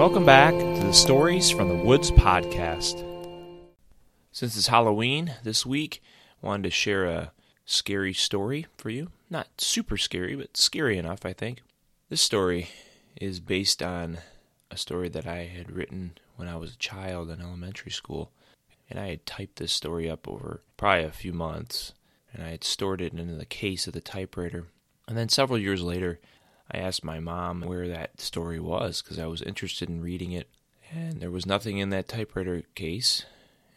Welcome back to the Stories from the Woods podcast. Since it's Halloween this week, I wanted to share a scary story for you. Not super scary, but scary enough, I think. This story is based on a story that I had written when I was a child in elementary school. And I had typed this story up over probably a few months, and I had stored it in the case of the typewriter. And then several years later, I asked my mom where that story was because I was interested in reading it, and there was nothing in that typewriter case,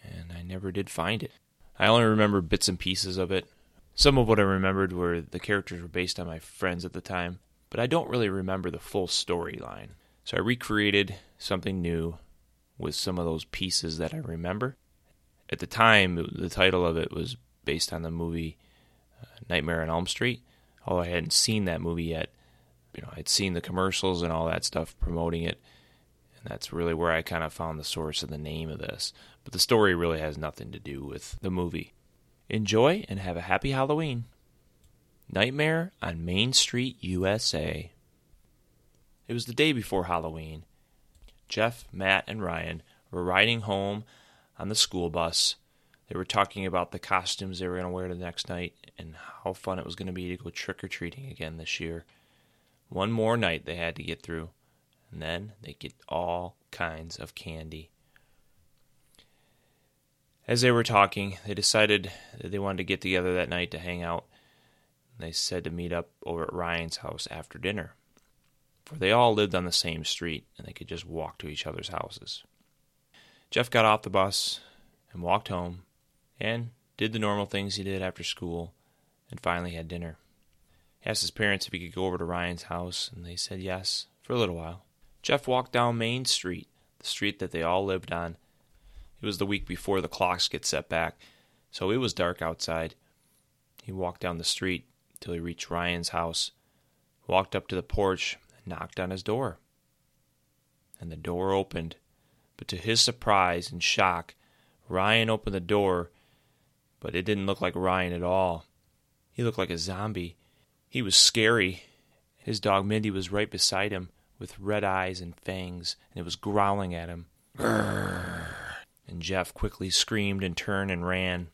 and I never did find it. I only remember bits and pieces of it. Some of what I remembered were the characters were based on my friends at the time, but I don't really remember the full storyline. So I recreated something new with some of those pieces that I remember. At the time, the title of it was based on the movie uh, Nightmare on Elm Street, although I hadn't seen that movie yet you know, I'd seen the commercials and all that stuff promoting it, and that's really where I kind of found the source of the name of this. But the story really has nothing to do with the movie. Enjoy and have a happy Halloween. Nightmare on Main Street, USA. It was the day before Halloween. Jeff, Matt, and Ryan were riding home on the school bus. They were talking about the costumes they were going to wear the next night and how fun it was going to be to go trick or treating again this year. One more night they had to get through, and then they get all kinds of candy. As they were talking, they decided that they wanted to get together that night to hang out. They said to meet up over at Ryan's house after dinner, for they all lived on the same street and they could just walk to each other's houses. Jeff got off the bus and walked home and did the normal things he did after school and finally had dinner. He asked his parents if he could go over to Ryan's house, and they said yes for a little while. Jeff walked down Main Street, the street that they all lived on. It was the week before the clocks get set back, so it was dark outside. He walked down the street till he reached Ryan's house, walked up to the porch, and knocked on his door. And the door opened, but to his surprise and shock, Ryan opened the door, but it didn't look like Ryan at all. He looked like a zombie. He was scary. His dog Mindy was right beside him with red eyes and fangs, and it was growling at him. Grrr. And Jeff quickly screamed and turned and ran.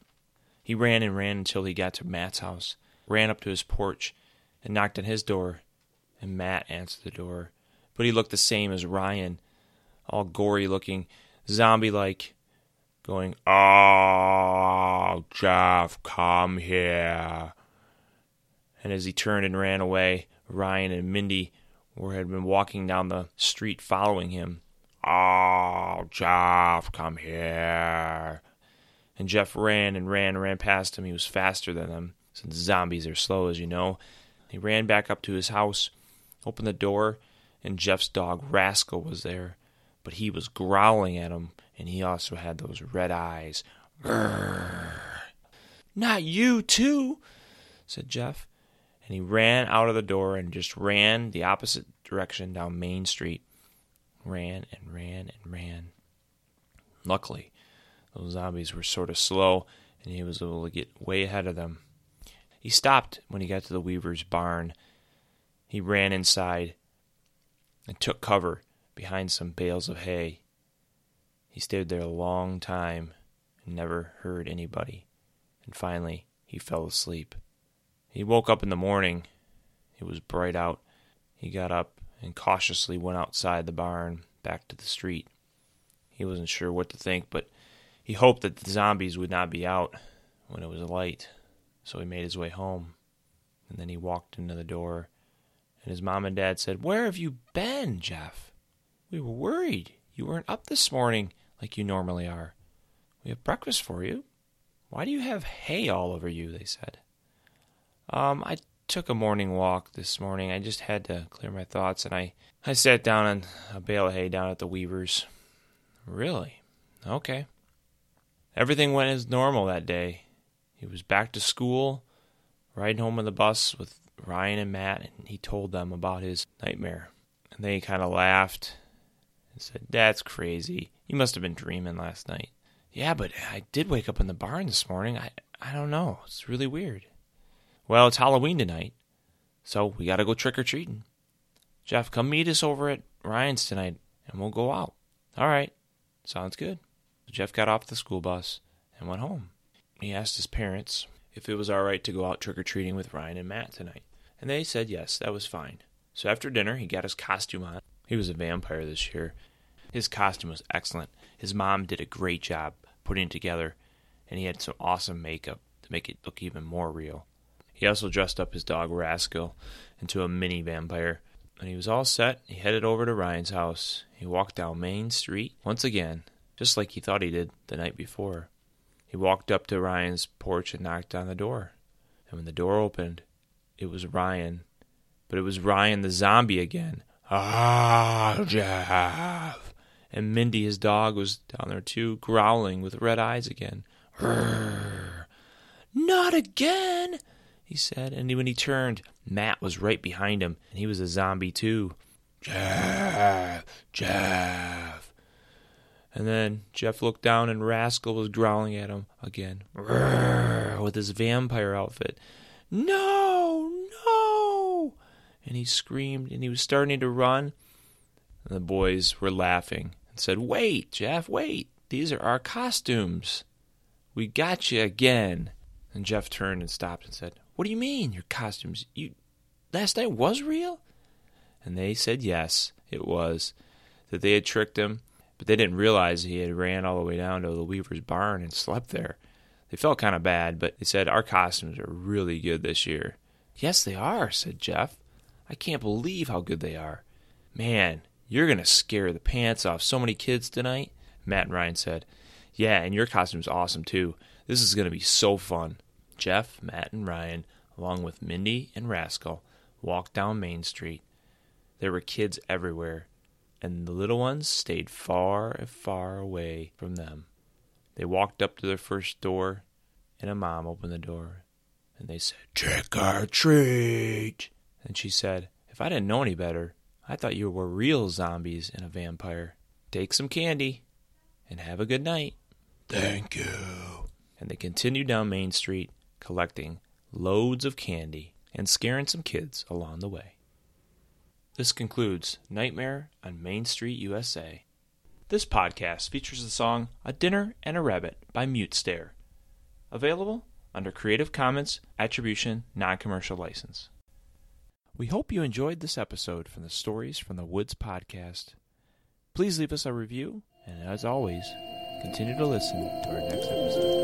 He ran and ran until he got to Matt's house, ran up to his porch, and knocked on his door. And Matt answered the door. But he looked the same as Ryan, all gory looking, zombie like, going, Oh, Jeff, come here and as he turned and ran away, Ryan and Mindy were, had been walking down the street following him. Oh, Jeff, come here. And Jeff ran and ran and ran past him. He was faster than them, since zombies are slow, as you know. He ran back up to his house, opened the door, and Jeff's dog Rascal was there. But he was growling at him, and he also had those red eyes. Grrr. Not you, too, said Jeff and he ran out of the door and just ran the opposite direction down Main Street. Ran and ran and ran. Luckily, those zombies were sort of slow, and he was able to get way ahead of them. He stopped when he got to the weaver's barn. He ran inside and took cover behind some bales of hay. He stayed there a long time and never heard anybody, and finally he fell asleep. He woke up in the morning. It was bright out. He got up and cautiously went outside the barn, back to the street. He wasn't sure what to think, but he hoped that the zombies would not be out when it was light, so he made his way home. And then he walked into the door, and his mom and dad said, Where have you been, Jeff? We were worried. You weren't up this morning like you normally are. We have breakfast for you. Why do you have hay all over you? They said. Um, I took a morning walk this morning. I just had to clear my thoughts, and I, I sat down on a bale of hay down at the Weavers. Really? Okay. Everything went as normal that day. He was back to school, riding home on the bus with Ryan and Matt, and he told them about his nightmare. And they kind of laughed and said, That's crazy. You must have been dreaming last night. Yeah, but I did wake up in the barn this morning. I, I don't know. It's really weird. Well, it's Halloween tonight, so we gotta go trick or treating. Jeff, come meet us over at Ryan's tonight and we'll go out. All right, sounds good. Jeff got off the school bus and went home. He asked his parents if it was all right to go out trick or treating with Ryan and Matt tonight, and they said yes, that was fine. So after dinner, he got his costume on. He was a vampire this year. His costume was excellent. His mom did a great job putting it together, and he had some awesome makeup to make it look even more real. He also dressed up his dog Rascal into a mini vampire. When he was all set, he headed over to Ryan's house. He walked down Main Street once again, just like he thought he did the night before. He walked up to Ryan's porch and knocked on the door. And when the door opened, it was Ryan. But it was Ryan the zombie again. Ah, Jeff. And Mindy, his dog, was down there too, growling with red eyes again. Not again, he said. And when he turned, Matt was right behind him, and he was a zombie too. Jeff, Jeff. And then Jeff looked down, and Rascal was growling at him again with his vampire outfit. No, no! And he screamed, and he was starting to run. And the boys were laughing and said, Wait, Jeff, wait. These are our costumes. We got you again. And Jeff turned and stopped and said, What do you mean, your costumes? You last night was real? And they said yes, it was. That they had tricked him, but they didn't realize he had ran all the way down to the Weaver's barn and slept there. They felt kind of bad, but they said, Our costumes are really good this year. Yes, they are, said Jeff. I can't believe how good they are. Man, you're going to scare the pants off so many kids tonight. Matt and Ryan said, Yeah, and your costume's awesome too. This is going to be so fun. Jeff, Matt, and Ryan, along with Mindy and Rascal, walked down Main Street. There were kids everywhere, and the little ones stayed far and far away from them. They walked up to their first door, and a mom opened the door, and they said, Trick or treat. And she said, If I didn't know any better, I thought you were real zombies and a vampire. Take some candy, and have a good night. Thank you. And they continued down Main Street, collecting loads of candy and scaring some kids along the way. This concludes Nightmare on Main Street, USA. This podcast features the song A Dinner and a Rabbit by Mute Stare. Available under Creative Commons Attribution Non Commercial License. We hope you enjoyed this episode from the Stories from the Woods podcast. Please leave us a review, and as always, continue to listen to our next episode.